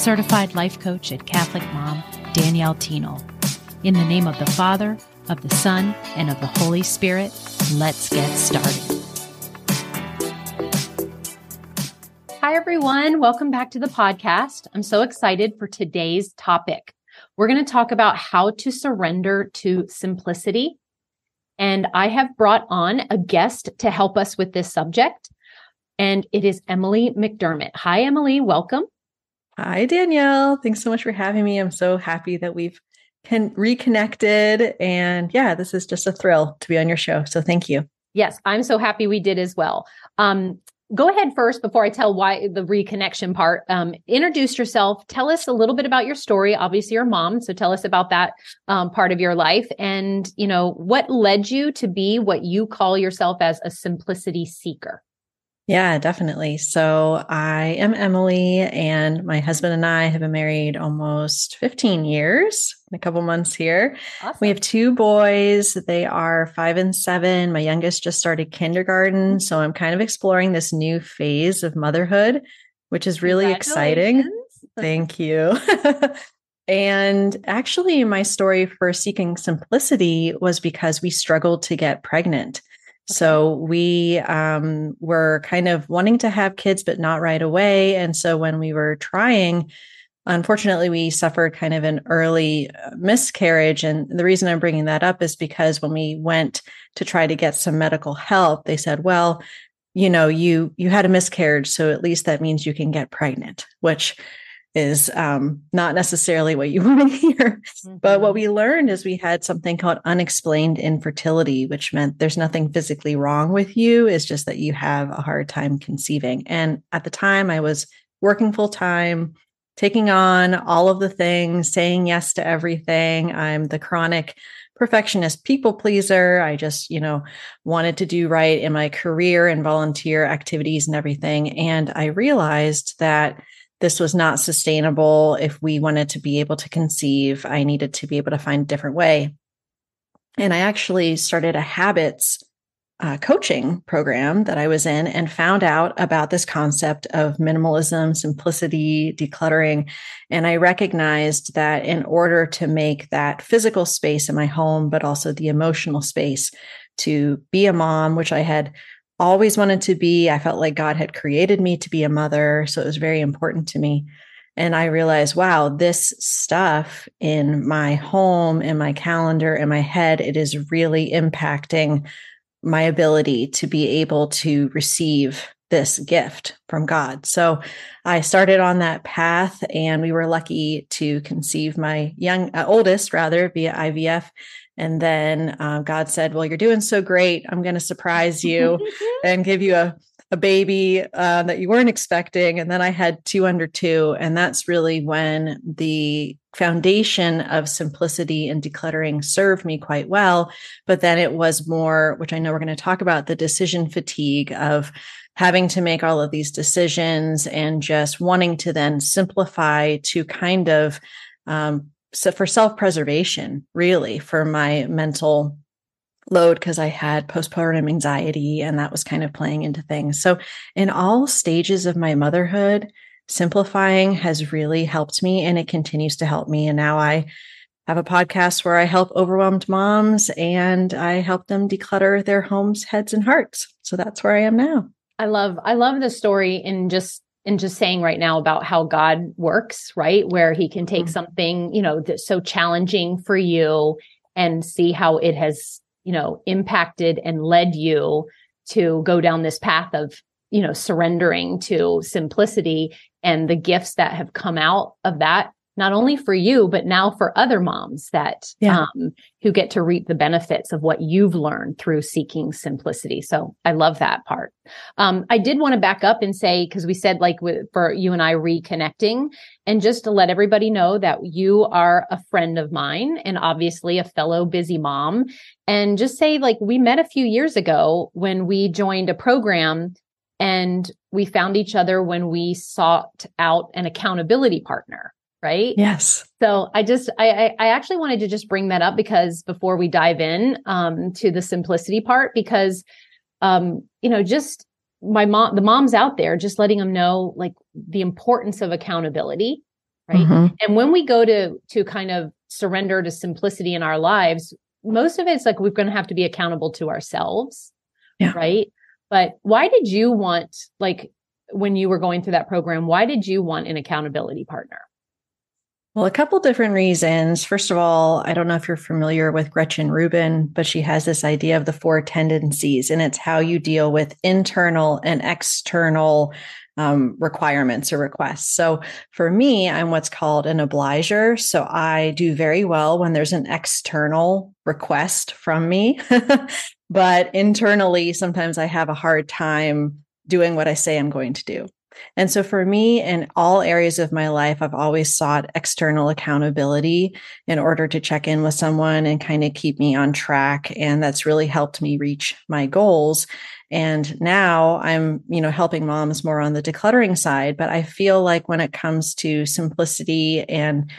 certified life coach and Catholic mom, Danielle Thienel. In the name of the Father, of the Son, and of the Holy Spirit, let's get started. Hi, everyone. Welcome back to the podcast. I'm so excited for today's topic. We're going to talk about how to surrender to simplicity. And I have brought on a guest to help us with this subject and it is Emily McDermott. Hi, Emily. Welcome. Hi, Danielle. Thanks so much for having me. I'm so happy that we've can reconnected. And yeah, this is just a thrill to be on your show. So thank you. Yes, I'm so happy we did as well. Um, go ahead first before I tell why the reconnection part. Um, introduce yourself. Tell us a little bit about your story. Obviously, your mom. So tell us about that um, part of your life, and you know what led you to be what you call yourself as a simplicity seeker. Yeah, definitely. So I am Emily, and my husband and I have been married almost 15 years, a couple months here. Awesome. We have two boys. They are five and seven. My youngest just started kindergarten. So I'm kind of exploring this new phase of motherhood, which is really exciting. Thank you. And actually, my story for seeking simplicity was because we struggled to get pregnant. So we um, were kind of wanting to have kids, but not right away. And so when we were trying, unfortunately, we suffered kind of an early uh, miscarriage. And the reason I'm bringing that up is because when we went to try to get some medical help, they said, well, you know, you you had a miscarriage, so at least that means you can get pregnant, which is um, not necessarily what you want to hear. Mm-hmm. But what mm-hmm. we learned is we had something called unexplained infertility, which meant there's nothing physically wrong with you. It's just that you have a hard time conceiving. And at the time, I was working full time, taking on all of the things, saying yes to everything. I'm the chronic perfectionist people pleaser. I just, you know, wanted to do right in my career and volunteer activities and everything. And I realized that this was not sustainable. If we wanted to be able to conceive, I needed to be able to find a different way. And I actually started a habits uh, coaching program that I was in and found out about this concept of minimalism, simplicity, decluttering. And I recognized that in order to make that physical space in my home, but also the emotional space to be a mom, which I had always wanted to be. I felt like God had created me to be a mother. So it was very important to me. And I realized, wow, this stuff in my home, in my calendar, in my head, it is really impacting my ability to be able to receive this gift from God. So I started on that path and we were lucky to conceive my young uh, oldest rather via IVF and then uh, God said, Well, you're doing so great. I'm going to surprise you and give you a, a baby uh, that you weren't expecting. And then I had two under two. And that's really when the foundation of simplicity and decluttering served me quite well. But then it was more, which I know we're going to talk about, the decision fatigue of having to make all of these decisions and just wanting to then simplify to kind of um, so for self-preservation really for my mental load because I had postpartum anxiety and that was kind of playing into things. So in all stages of my motherhood, simplifying has really helped me and it continues to help me and now I have a podcast where I help overwhelmed moms and I help them declutter their homes, heads and hearts. So that's where I am now. I love I love the story and just and just saying right now about how God works, right? Where he can take mm-hmm. something, you know, that's so challenging for you and see how it has, you know, impacted and led you to go down this path of, you know, surrendering to simplicity and the gifts that have come out of that not only for you, but now for other moms that yeah. um, who get to reap the benefits of what you've learned through seeking simplicity. So I love that part. Um, I did want to back up and say, because we said like with, for you and I reconnecting, and just to let everybody know that you are a friend of mine and obviously a fellow busy mom. And just say, like, we met a few years ago when we joined a program and we found each other when we sought out an accountability partner right? Yes. So I just I I actually wanted to just bring that up because before we dive in um to the simplicity part because um you know just my mom the moms out there just letting them know like the importance of accountability right mm-hmm. and when we go to to kind of surrender to simplicity in our lives most of it's like we're going to have to be accountable to ourselves yeah. right but why did you want like when you were going through that program why did you want an accountability partner well, a couple different reasons. First of all, I don't know if you're familiar with Gretchen Rubin, but she has this idea of the four tendencies, and it's how you deal with internal and external um, requirements or requests. So for me, I'm what's called an obliger. So I do very well when there's an external request from me, but internally, sometimes I have a hard time doing what I say I'm going to do. And so for me, in all areas of my life, I've always sought external accountability in order to check in with someone and kind of keep me on track. And that's really helped me reach my goals. And now I'm, you know, helping moms more on the decluttering side. But I feel like when it comes to simplicity and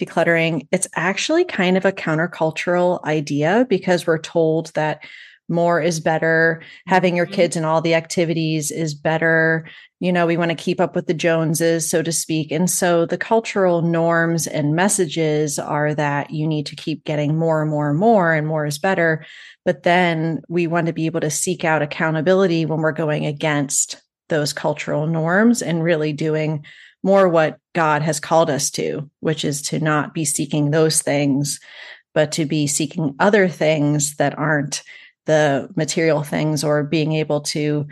decluttering, it's actually kind of a countercultural idea because we're told that more is better. Having your mm-hmm. kids in all the activities is better. You know, we want to keep up with the Joneses, so to speak. And so the cultural norms and messages are that you need to keep getting more and more and more, and more is better. But then we want to be able to seek out accountability when we're going against those cultural norms and really doing more what God has called us to, which is to not be seeking those things, but to be seeking other things that aren't the material things or being able to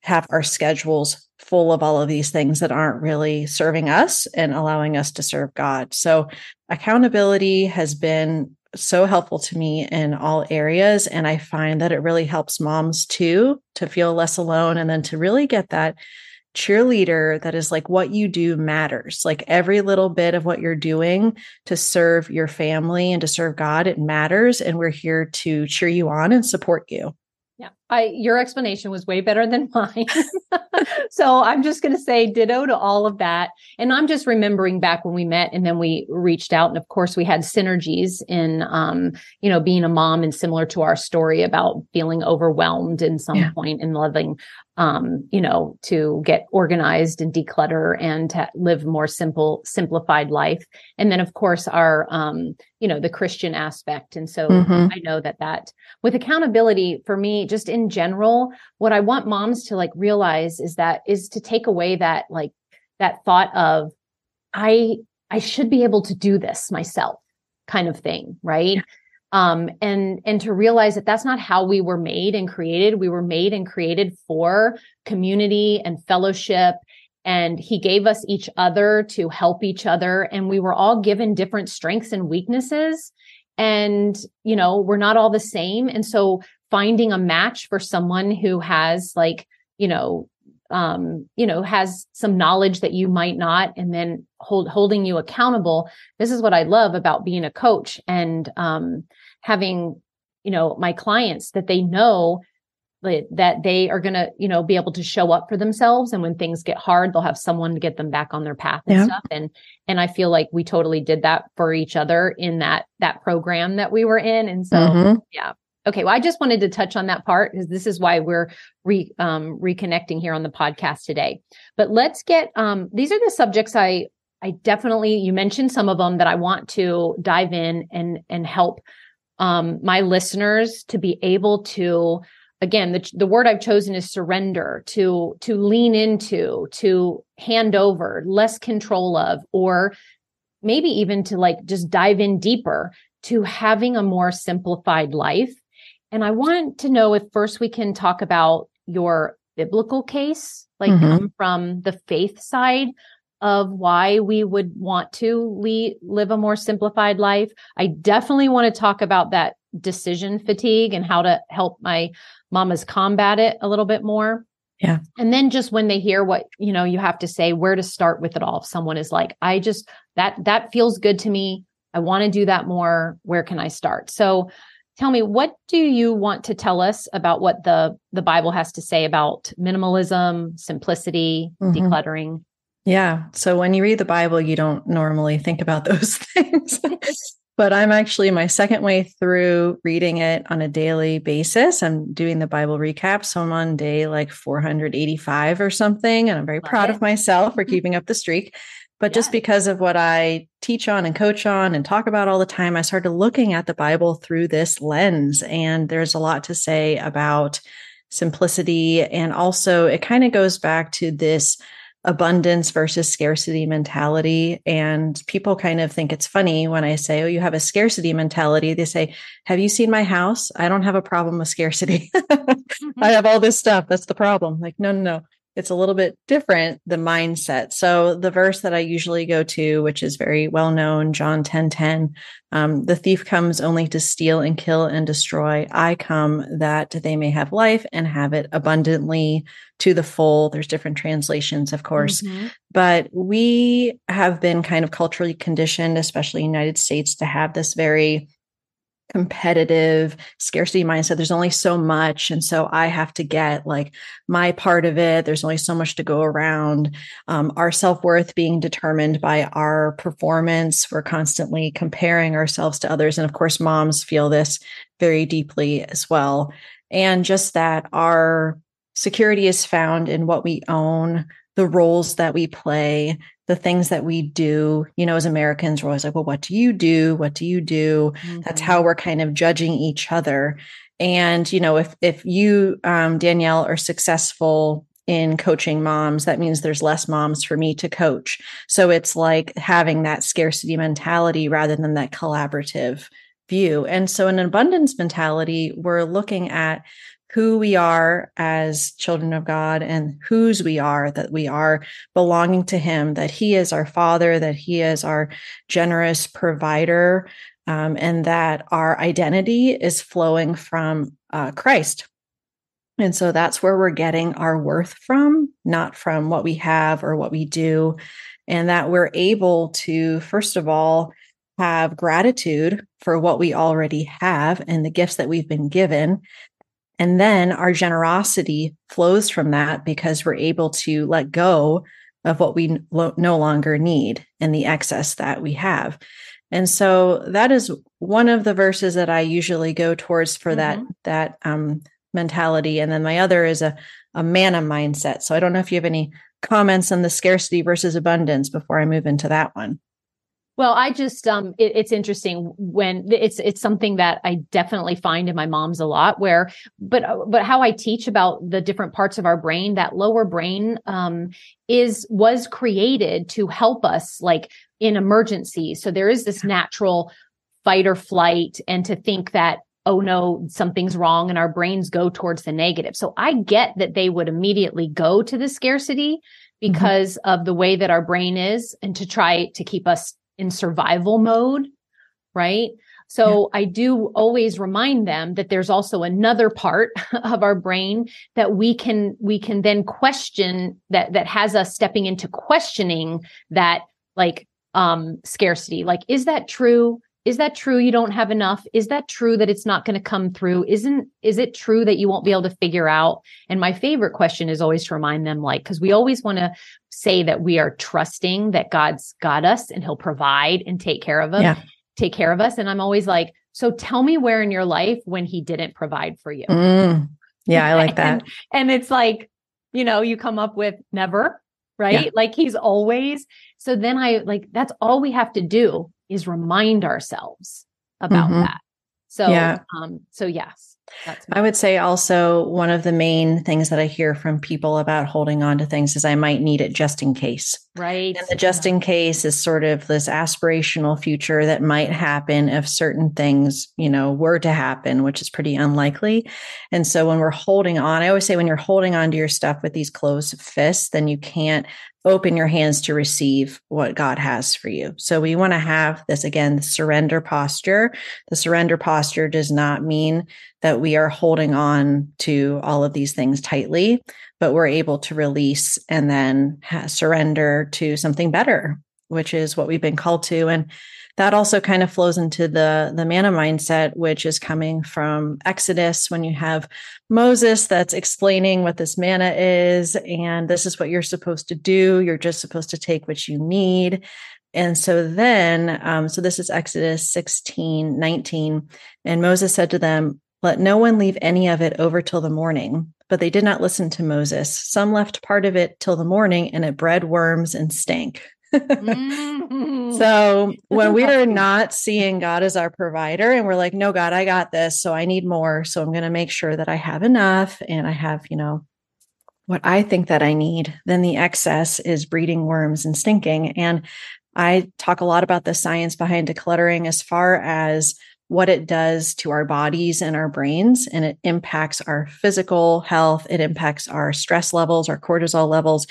have our schedules full of all of these things that aren't really serving us and allowing us to serve God. So accountability has been so helpful to me in all areas. And I find that it really helps moms too to feel less alone and then to really get that cheerleader that is like what you do matters. Like every little bit of what you're doing to serve your family and to serve God, it matters. And we're here to cheer you on and support you. Yeah. I your explanation was way better than mine. so I'm just going to say ditto to all of that. And I'm just remembering back when we met and then we reached out and of course we had synergies in um you know being a mom and similar to our story about feeling overwhelmed in some yeah. point and loving um, you know, to get organized and declutter and to live more simple, simplified life. And then, of course, our, um, you know, the Christian aspect. And so mm-hmm. I know that that with accountability for me, just in general, what I want moms to like realize is that is to take away that like that thought of, I, I should be able to do this myself kind of thing, right? Yeah um, and and to realize that that's not how we were made and created we were made and created for community and fellowship and he gave us each other to help each other and we were all given different strengths and weaknesses and you know we're not all the same and so finding a match for someone who has like you know um, you know, has some knowledge that you might not, and then hold holding you accountable. This is what I love about being a coach and um, having, you know, my clients that they know that, that they are going to, you know, be able to show up for themselves. And when things get hard, they'll have someone to get them back on their path and yeah. stuff. And, and I feel like we totally did that for each other in that, that program that we were in. And so, mm-hmm. yeah, Okay, well, I just wanted to touch on that part because this is why we're re, um, reconnecting here on the podcast today. But let's get um, these are the subjects I I definitely you mentioned some of them that I want to dive in and and help um, my listeners to be able to again the the word I've chosen is surrender to to lean into to hand over less control of or maybe even to like just dive in deeper to having a more simplified life and I want to know if first we can talk about your biblical case, like mm-hmm. from the faith side. of why we would want to le- live a more simplified life. I definitely want to talk about that decision fatigue and how to help my mamas combat it a little bit more. Yeah. And then just when they hear what, you know, you have to say where to start with it all. If someone is like, I just that that feels good to me. I want to do that more. Where can I start? So tell me what do you want to tell us about what the the bible has to say about minimalism simplicity mm-hmm. decluttering yeah so when you read the bible you don't normally think about those things but i'm actually my second way through reading it on a daily basis i'm doing the bible recap so i'm on day like 485 or something and i'm very Love proud it. of myself for mm-hmm. keeping up the streak but just because of what I teach on and coach on and talk about all the time, I started looking at the Bible through this lens. And there's a lot to say about simplicity. And also, it kind of goes back to this abundance versus scarcity mentality. And people kind of think it's funny when I say, Oh, you have a scarcity mentality. They say, Have you seen my house? I don't have a problem with scarcity. mm-hmm. I have all this stuff. That's the problem. Like, no, no, no it's a little bit different the mindset. So the verse that i usually go to which is very well known john 10 10 um, the thief comes only to steal and kill and destroy. I come that they may have life and have it abundantly to the full. There's different translations of course. Mm-hmm. but we have been kind of culturally conditioned especially united states to have this very competitive scarcity mindset. There's only so much. And so I have to get like my part of it. There's only so much to go around. Um, our self worth being determined by our performance. We're constantly comparing ourselves to others. And of course, moms feel this very deeply as well. And just that our security is found in what we own, the roles that we play, the things that we do. You know, as Americans, we're always like, well, what do you do? What do you do? Mm-hmm. That's how we're kind of judging each other. And, you know, if if you, um, Danielle, are successful in coaching moms, that means there's less moms for me to coach. So it's like having that scarcity mentality rather than that collaborative view. And so an abundance mentality, we're looking at who we are as children of God and whose we are, that we are belonging to Him, that He is our Father, that He is our generous provider, um, and that our identity is flowing from uh, Christ. And so that's where we're getting our worth from, not from what we have or what we do. And that we're able to, first of all, have gratitude for what we already have and the gifts that we've been given and then our generosity flows from that because we're able to let go of what we lo- no longer need and the excess that we have. And so that is one of the verses that I usually go towards for mm-hmm. that that um, mentality. And then my other is a a manna mindset. So I don't know if you have any comments on the scarcity versus abundance before I move into that one. Well, I just um it, it's interesting when it's it's something that I definitely find in my mom's a lot where but but how I teach about the different parts of our brain that lower brain um is was created to help us like in emergencies. So there is this natural fight or flight and to think that oh no something's wrong and our brains go towards the negative. So I get that they would immediately go to the scarcity mm-hmm. because mm-hmm. of the way that our brain is and to try to keep us in survival mode, right? So yeah. I do always remind them that there's also another part of our brain that we can we can then question that that has us stepping into questioning that like um scarcity. Like is that true? Is that true you don't have enough? Is that true that it's not going to come through? Isn't is it true that you won't be able to figure out? And my favorite question is always to remind them like cuz we always want to say that we are trusting that God's got us and he'll provide and take care of us, yeah. take care of us and I'm always like, so tell me where in your life when he didn't provide for you. Mm, yeah, I like that. and, and it's like, you know, you come up with never, right? Yeah. Like he's always. So then I like that's all we have to do is remind ourselves about mm-hmm. that. So, yeah. um, so yes. I would say also one of the main things that I hear from people about holding on to things is I might need it just in case. Right. And the just in case is sort of this aspirational future that might happen if certain things, you know, were to happen, which is pretty unlikely. And so when we're holding on, I always say when you're holding on to your stuff with these closed fists, then you can't open your hands to receive what God has for you. So we want to have this again, surrender posture. The surrender posture does not mean that we are holding on to all of these things tightly, but we're able to release and then surrender to something better, which is what we've been called to. And that also kind of flows into the the manna mindset which is coming from exodus when you have moses that's explaining what this manna is and this is what you're supposed to do you're just supposed to take what you need. And so then um, so this is exodus 16 19 and moses said to them let no one leave any of it over till the morning. But they did not listen to moses. Some left part of it till the morning and it bred worms and stank mm-hmm. So when we are not seeing God as our provider and we're like, no, God, I got this. So I need more. So I'm going to make sure that I have enough and I have, you know, what I think that I need, then the excess is breeding worms and stinking. And I talk a lot about the science behind decluttering as far as what it does to our bodies and our brains. And it impacts our physical health. It impacts our stress levels, our cortisol levels.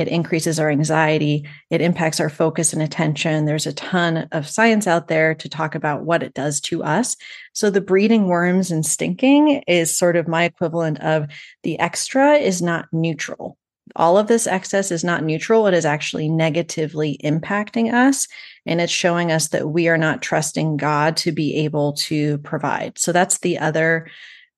It increases our anxiety. It impacts our focus and attention. There's a ton of science out there to talk about what it does to us. So the breeding worms and stinking is sort of my equivalent of the extra is not neutral. All of this excess is not neutral. It is actually negatively impacting us. And it's showing us that we are not trusting God to be able to provide. So that's the other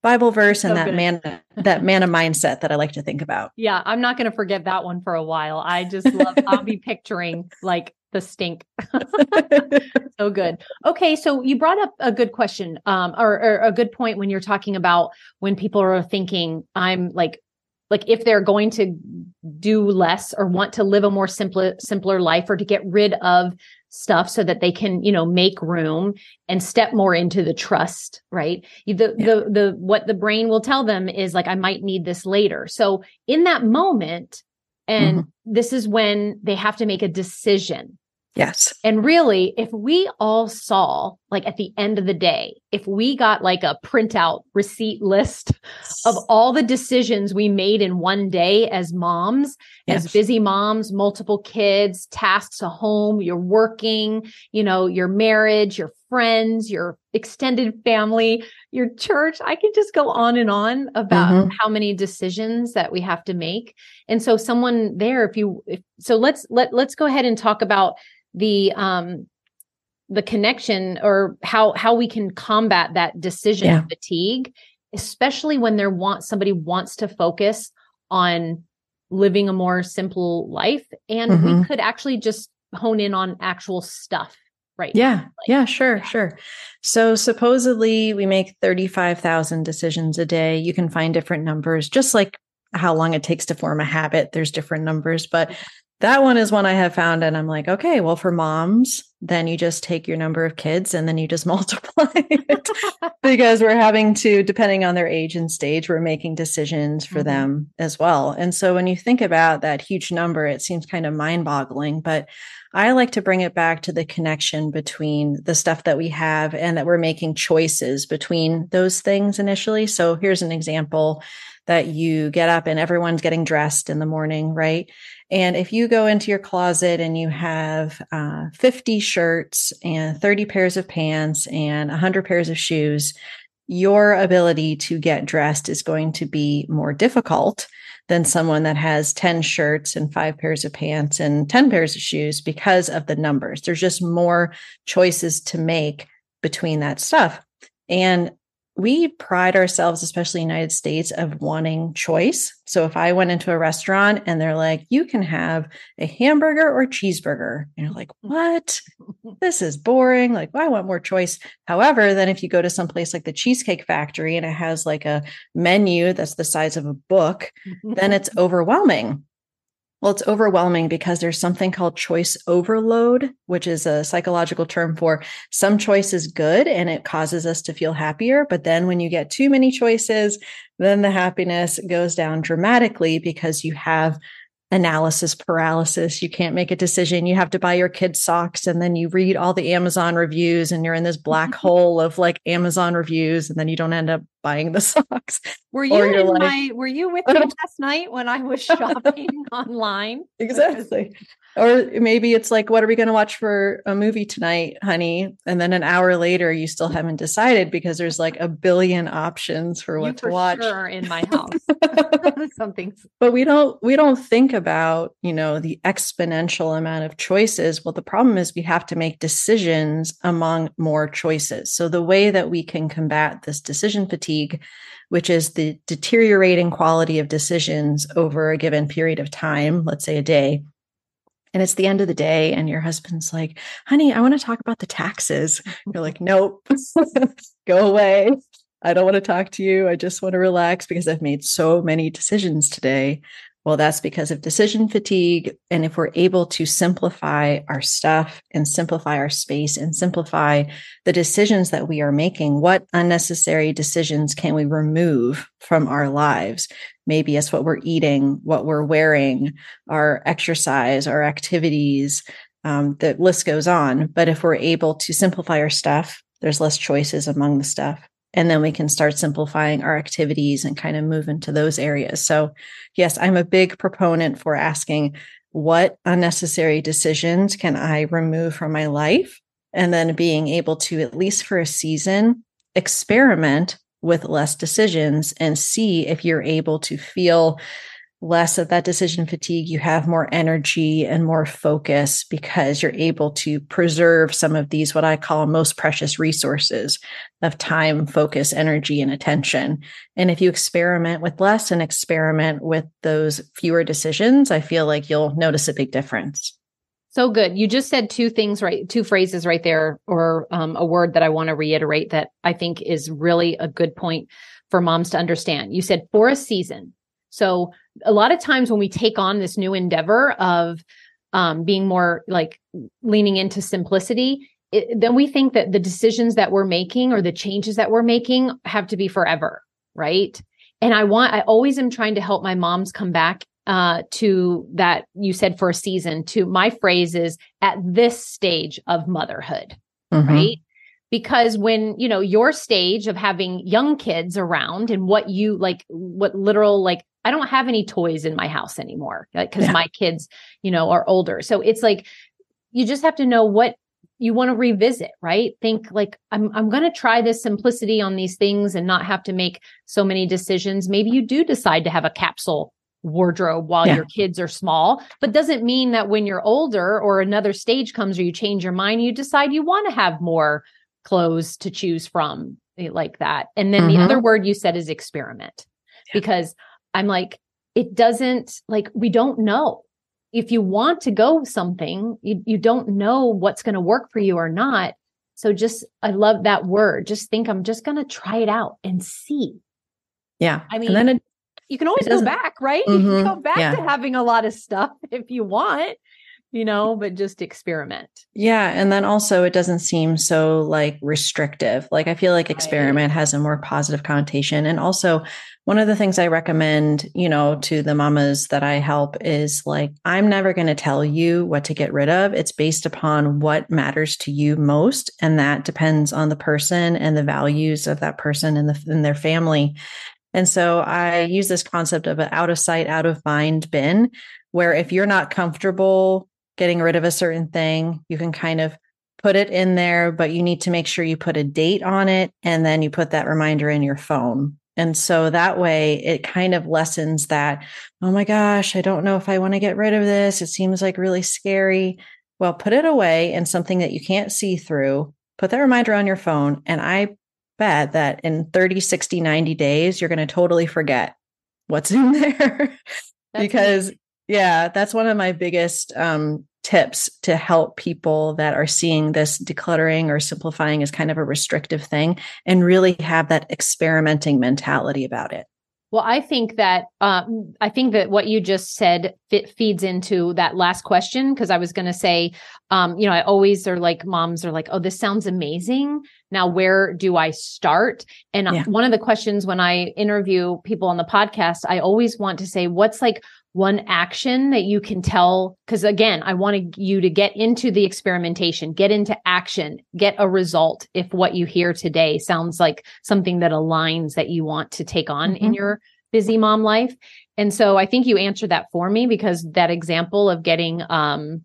Bible verse and so that good. man that manna mindset that I like to think about. Yeah, I'm not going to forget that one for a while. I just love I'll be picturing like the stink. so good. Okay, so you brought up a good question um or, or a good point when you're talking about when people are thinking I'm like like if they're going to do less or want to live a more simpler simpler life or to get rid of stuff so that they can you know make room and step more into the trust right the yeah. the the what the brain will tell them is like i might need this later so in that moment and mm-hmm. this is when they have to make a decision Yes. And really, if we all saw, like at the end of the day, if we got like a printout receipt list of all the decisions we made in one day as moms, yes. as busy moms, multiple kids, tasks at home, you're working, you know, your marriage, your friends, your extended family, your church, I could just go on and on about mm-hmm. how many decisions that we have to make. And so someone there, if you, if, so let's, let, let's go ahead and talk about the um the connection or how how we can combat that decision yeah. fatigue especially when there want somebody wants to focus on living a more simple life and mm-hmm. we could actually just hone in on actual stuff right yeah like, yeah sure yeah. sure so supposedly we make 35,000 decisions a day you can find different numbers just like how long it takes to form a habit there's different numbers but that one is one I have found. And I'm like, okay, well, for moms, then you just take your number of kids and then you just multiply it because we're having to, depending on their age and stage, we're making decisions for mm-hmm. them as well. And so when you think about that huge number, it seems kind of mind boggling, but I like to bring it back to the connection between the stuff that we have and that we're making choices between those things initially. So here's an example that you get up and everyone's getting dressed in the morning, right? And if you go into your closet and you have uh, 50 shirts and 30 pairs of pants and 100 pairs of shoes, your ability to get dressed is going to be more difficult than someone that has 10 shirts and five pairs of pants and 10 pairs of shoes because of the numbers. There's just more choices to make between that stuff. And we pride ourselves, especially United States, of wanting choice. So if I went into a restaurant and they're like, you can have a hamburger or cheeseburger, and you're like, what? This is boring. Like, well, I want more choice. However, then if you go to some place like the Cheesecake Factory and it has like a menu that's the size of a book, then it's overwhelming. Well, it's overwhelming because there's something called choice overload, which is a psychological term for some choice is good and it causes us to feel happier. But then when you get too many choices, then the happiness goes down dramatically because you have analysis paralysis. You can't make a decision. You have to buy your kids socks and then you read all the Amazon reviews and you're in this black hole of like Amazon reviews and then you don't end up buying the socks. Were you in like, my were you with me last night when I was shopping online? Exactly. Or maybe it's like, what are we going to watch for a movie tonight, honey? And then an hour later, you still haven't decided because there's like a billion options for what you to for watch. Sure in my house, something. But we don't we don't think about you know the exponential amount of choices. Well, the problem is we have to make decisions among more choices. So the way that we can combat this decision fatigue which is the deteriorating quality of decisions over a given period of time, let's say a day, and it's the end of the day and your husband's like honey i want to talk about the taxes. You're like nope. Go away. I don't want to talk to you. I just want to relax because i've made so many decisions today well, that's because of decision fatigue. And if we're able to simplify our stuff and simplify our space and simplify the decisions that we are making, what unnecessary decisions can we remove from our lives? Maybe it's what we're eating, what we're wearing, our exercise, our activities. Um, the list goes on. But if we're able to simplify our stuff, there's less choices among the stuff and then we can start simplifying our activities and kind of move into those areas. So, yes, I'm a big proponent for asking what unnecessary decisions can I remove from my life? And then being able to, at least for a season, experiment with less decisions and see if you're able to feel less of that decision fatigue, you have more energy and more focus because you're able to preserve some of these, what I call most precious resources of time, focus, energy, and attention. And if you experiment with less and experiment with those fewer decisions, I feel like you'll notice a big difference. So good. You just said two things, right? Two phrases right there, or um, a word that I want to reiterate that I think is really a good point for moms to understand. You said for a season. So a lot of times when we take on this new endeavor of um, being more like leaning into simplicity, it, then we think that the decisions that we're making or the changes that we're making have to be forever, right? And I want, I always am trying to help my moms come back uh, to that you said for a season. To my phrase is at this stage of motherhood, mm-hmm. right? because when you know your stage of having young kids around and what you like what literal like I don't have any toys in my house anymore because yeah. my kids, you know, are older. So it's like you just have to know what you want to revisit, right? Think like I'm I'm going to try this simplicity on these things and not have to make so many decisions. Maybe you do decide to have a capsule wardrobe while yeah. your kids are small, but doesn't mean that when you're older or another stage comes or you change your mind, you decide you want to have more clothes to choose from eh, like that. And then mm-hmm. the other word you said is experiment. Yeah. Because I'm like, it doesn't like we don't know. If you want to go something, you, you don't know what's going to work for you or not. So just I love that word. Just think I'm just going to try it out and see. Yeah. I mean, it, you can always go back, right? Mm-hmm. You can mm-hmm. go back yeah. to having a lot of stuff if you want you know, but just experiment. Yeah. And then also, it doesn't seem so like restrictive. Like, I feel like experiment right. has a more positive connotation. And also, one of the things I recommend, you know, to the mamas that I help is like, I'm never going to tell you what to get rid of. It's based upon what matters to you most. And that depends on the person and the values of that person and, the, and their family. And so I use this concept of an out of sight, out of mind bin, where if you're not comfortable getting rid of a certain thing, you can kind of put it in there, but you need to make sure you put a date on it and then you put that reminder in your phone. And so that way it kind of lessens that, oh my gosh, I don't know if I want to get rid of this. It seems like really scary. Well, put it away in something that you can't see through. Put that reminder on your phone. And I bet that in 30, 60, 90 days, you're going to totally forget what's in there because yeah, that's one of my biggest um, tips to help people that are seeing this decluttering or simplifying as kind of a restrictive thing and really have that experimenting mentality about it. Well, I think that um, I think that what you just said fit, feeds into that last question because I was going to say, um, you know, I always are like moms are like, oh, this sounds amazing. Now, where do I start? And uh, yeah. one of the questions when I interview people on the podcast, I always want to say, what's like one action that you can tell because again i wanted you to get into the experimentation get into action get a result if what you hear today sounds like something that aligns that you want to take on mm-hmm. in your busy mom life. And so i think you answered that for me because that example of getting um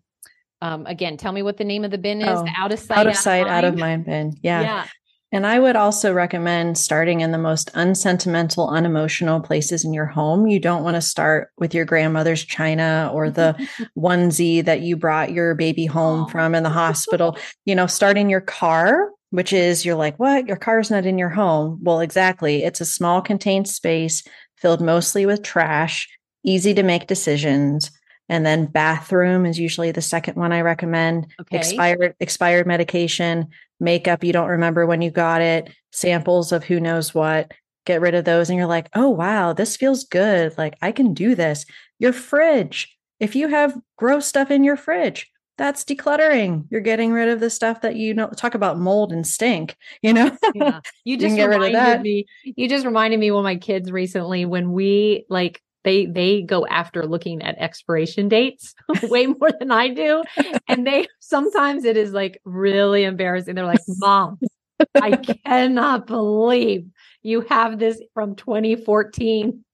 um again tell me what the name of the bin is oh, out of sight out of sight out of mind bin. Yeah. Yeah and I would also recommend starting in the most unsentimental, unemotional places in your home. You don't want to start with your grandmother's china or the onesie that you brought your baby home from in the hospital. You know, start in your car, which is you're like, what? Your car's not in your home. Well, exactly. It's a small contained space filled mostly with trash, easy to make decisions. And then bathroom is usually the second one I recommend. Okay. Expired expired medication, makeup you don't remember when you got it, samples of who knows what. Get rid of those and you're like, "Oh wow, this feels good. Like I can do this." Your fridge. If you have gross stuff in your fridge, that's decluttering. You're getting rid of the stuff that you know talk about mold and stink, you know? yeah. You just you reminded me. You just reminded me when my kids recently when we like they they go after looking at expiration dates way more than I do. And they sometimes it is like really embarrassing. They're like, Mom, I cannot believe you have this from 2014.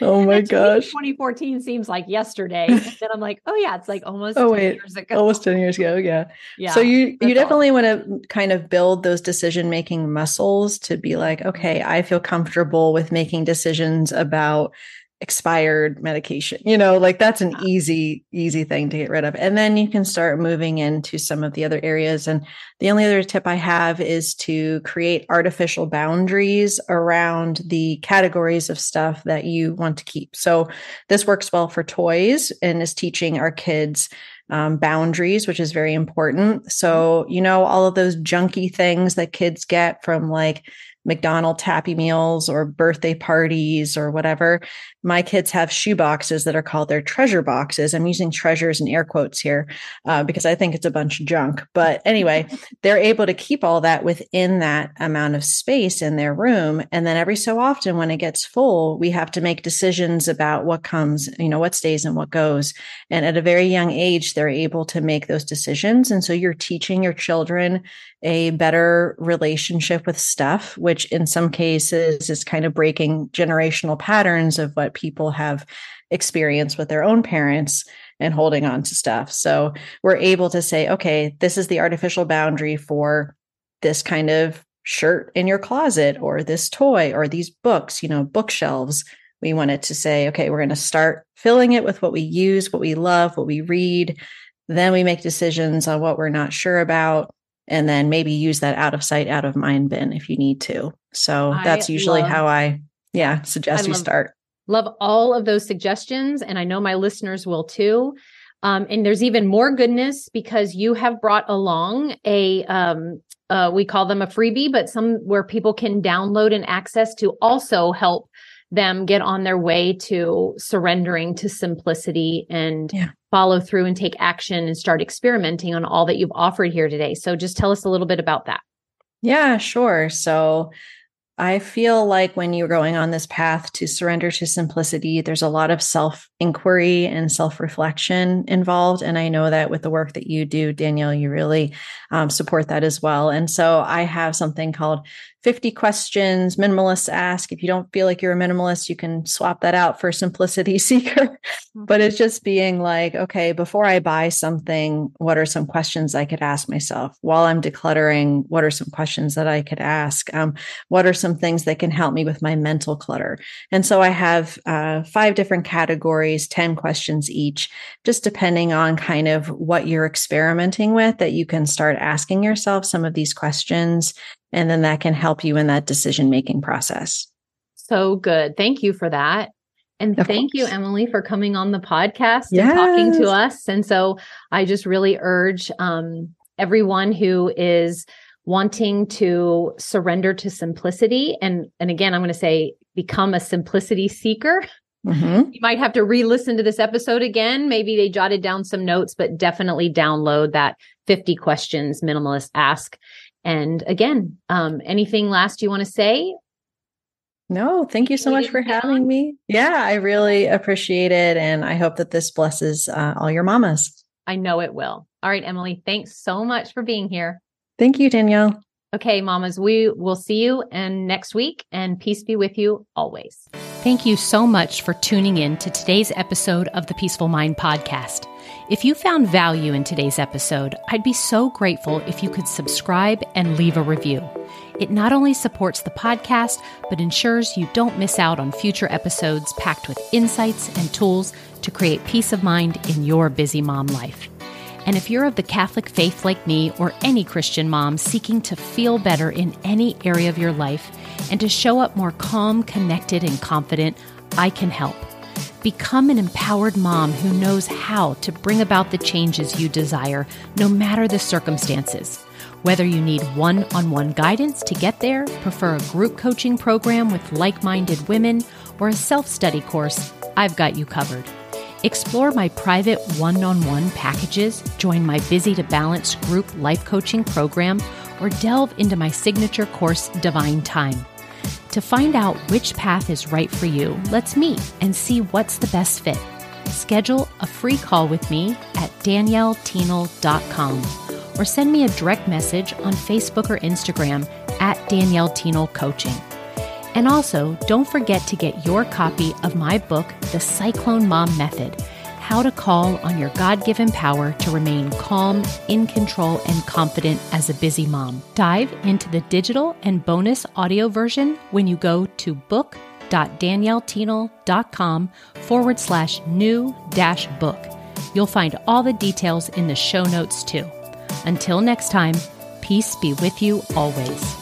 Oh my gosh. 2014 seems like yesterday. And then I'm like, oh yeah, it's like almost oh, wait, years ago. Almost 10 years ago. Yeah. Yeah. So you you definitely want to kind of build those decision making muscles to be like, okay, I feel comfortable with making decisions about expired medication you know like that's an easy easy thing to get rid of. And then you can start moving into some of the other areas. And the only other tip i have is to create artificial boundaries around the categories of stuff that you want to keep. So this works well for toys and is teaching our kids um, boundaries, which is very important. So, you know, all of those junky things that kids get from like McDonald's Happy Meals or birthday parties or whatever. My kids have shoe boxes that are called their treasure boxes. I'm using treasures in air quotes here uh, because I think it's a bunch of junk. But anyway, they're able to keep all that within that amount of space in their room. And then every so often, when it gets full, we have to make decisions about what comes, you know, what stays and what goes. And at a very young age, they're able to make those decisions. And so you're teaching your children a better relationship with stuff, which in some cases is kind of breaking generational patterns of what people have experienced with their own parents and holding on to stuff. So we're able to say, okay, this is the artificial boundary for this kind of shirt in your closet or this toy or these books, you know, bookshelves. We wanted to say, okay, we're going to start filling it with what we use, what we love, what we read. Then we make decisions on what we're not sure about and then maybe use that out of sight, out of mind bin if you need to. So that's usually love, how I, yeah, suggest I you start. Love all of those suggestions. And I know my listeners will too. Um, and there's even more goodness because you have brought along a, um, uh, we call them a freebie, but some where people can download and access to also help them get on their way to surrendering to simplicity and yeah. follow through and take action and start experimenting on all that you've offered here today. So just tell us a little bit about that. Yeah, sure. So I feel like when you're going on this path to surrender to simplicity, there's a lot of self inquiry and self reflection involved. And I know that with the work that you do, Danielle, you really um, support that as well. And so I have something called 50 questions minimalists ask. If you don't feel like you're a minimalist, you can swap that out for simplicity seeker. but it's just being like, okay, before I buy something, what are some questions I could ask myself? While I'm decluttering, what are some questions that I could ask? Um, what are some things that can help me with my mental clutter? And so I have uh, five different categories, 10 questions each, just depending on kind of what you're experimenting with, that you can start asking yourself some of these questions and then that can help you in that decision making process. So good. Thank you for that. And of thank course. you, Emily, for coming on the podcast yes. and talking to us. And so I just really urge um, everyone who is wanting to surrender to simplicity and and again i'm going to say become a simplicity seeker mm-hmm. you might have to re-listen to this episode again maybe they jotted down some notes but definitely download that 50 questions minimalist ask and again um anything last you want to say no, thank you so much for having me. Yeah, I really appreciate it. And I hope that this blesses uh, all your mamas. I know it will. All right, Emily, thanks so much for being here. Thank you, Danielle. Okay, mamas, we will see you and next week and peace be with you always. Thank you so much for tuning in to today's episode of the Peaceful Mind podcast. If you found value in today's episode, I'd be so grateful if you could subscribe and leave a review. It not only supports the podcast, but ensures you don't miss out on future episodes packed with insights and tools to create peace of mind in your busy mom life. And if you're of the Catholic faith like me or any Christian mom seeking to feel better in any area of your life and to show up more calm, connected, and confident, I can help. Become an empowered mom who knows how to bring about the changes you desire, no matter the circumstances. Whether you need one on one guidance to get there, prefer a group coaching program with like minded women, or a self study course, I've got you covered. Explore my private one on one packages, join my Busy to Balanced group life coaching program, or delve into my signature course, Divine Time. To find out which path is right for you, let's meet and see what's the best fit. Schedule a free call with me at daniellethienel.com or send me a direct message on Facebook or Instagram at Danielle Thienel Coaching. And also, don't forget to get your copy of my book, The Cyclone Mom Method How to Call on Your God Given Power to Remain Calm, in Control, and Confident as a Busy Mom. Dive into the digital and bonus audio version when you go to book.daniellethienel.com forward slash new dash book. You'll find all the details in the show notes too. Until next time, peace be with you always.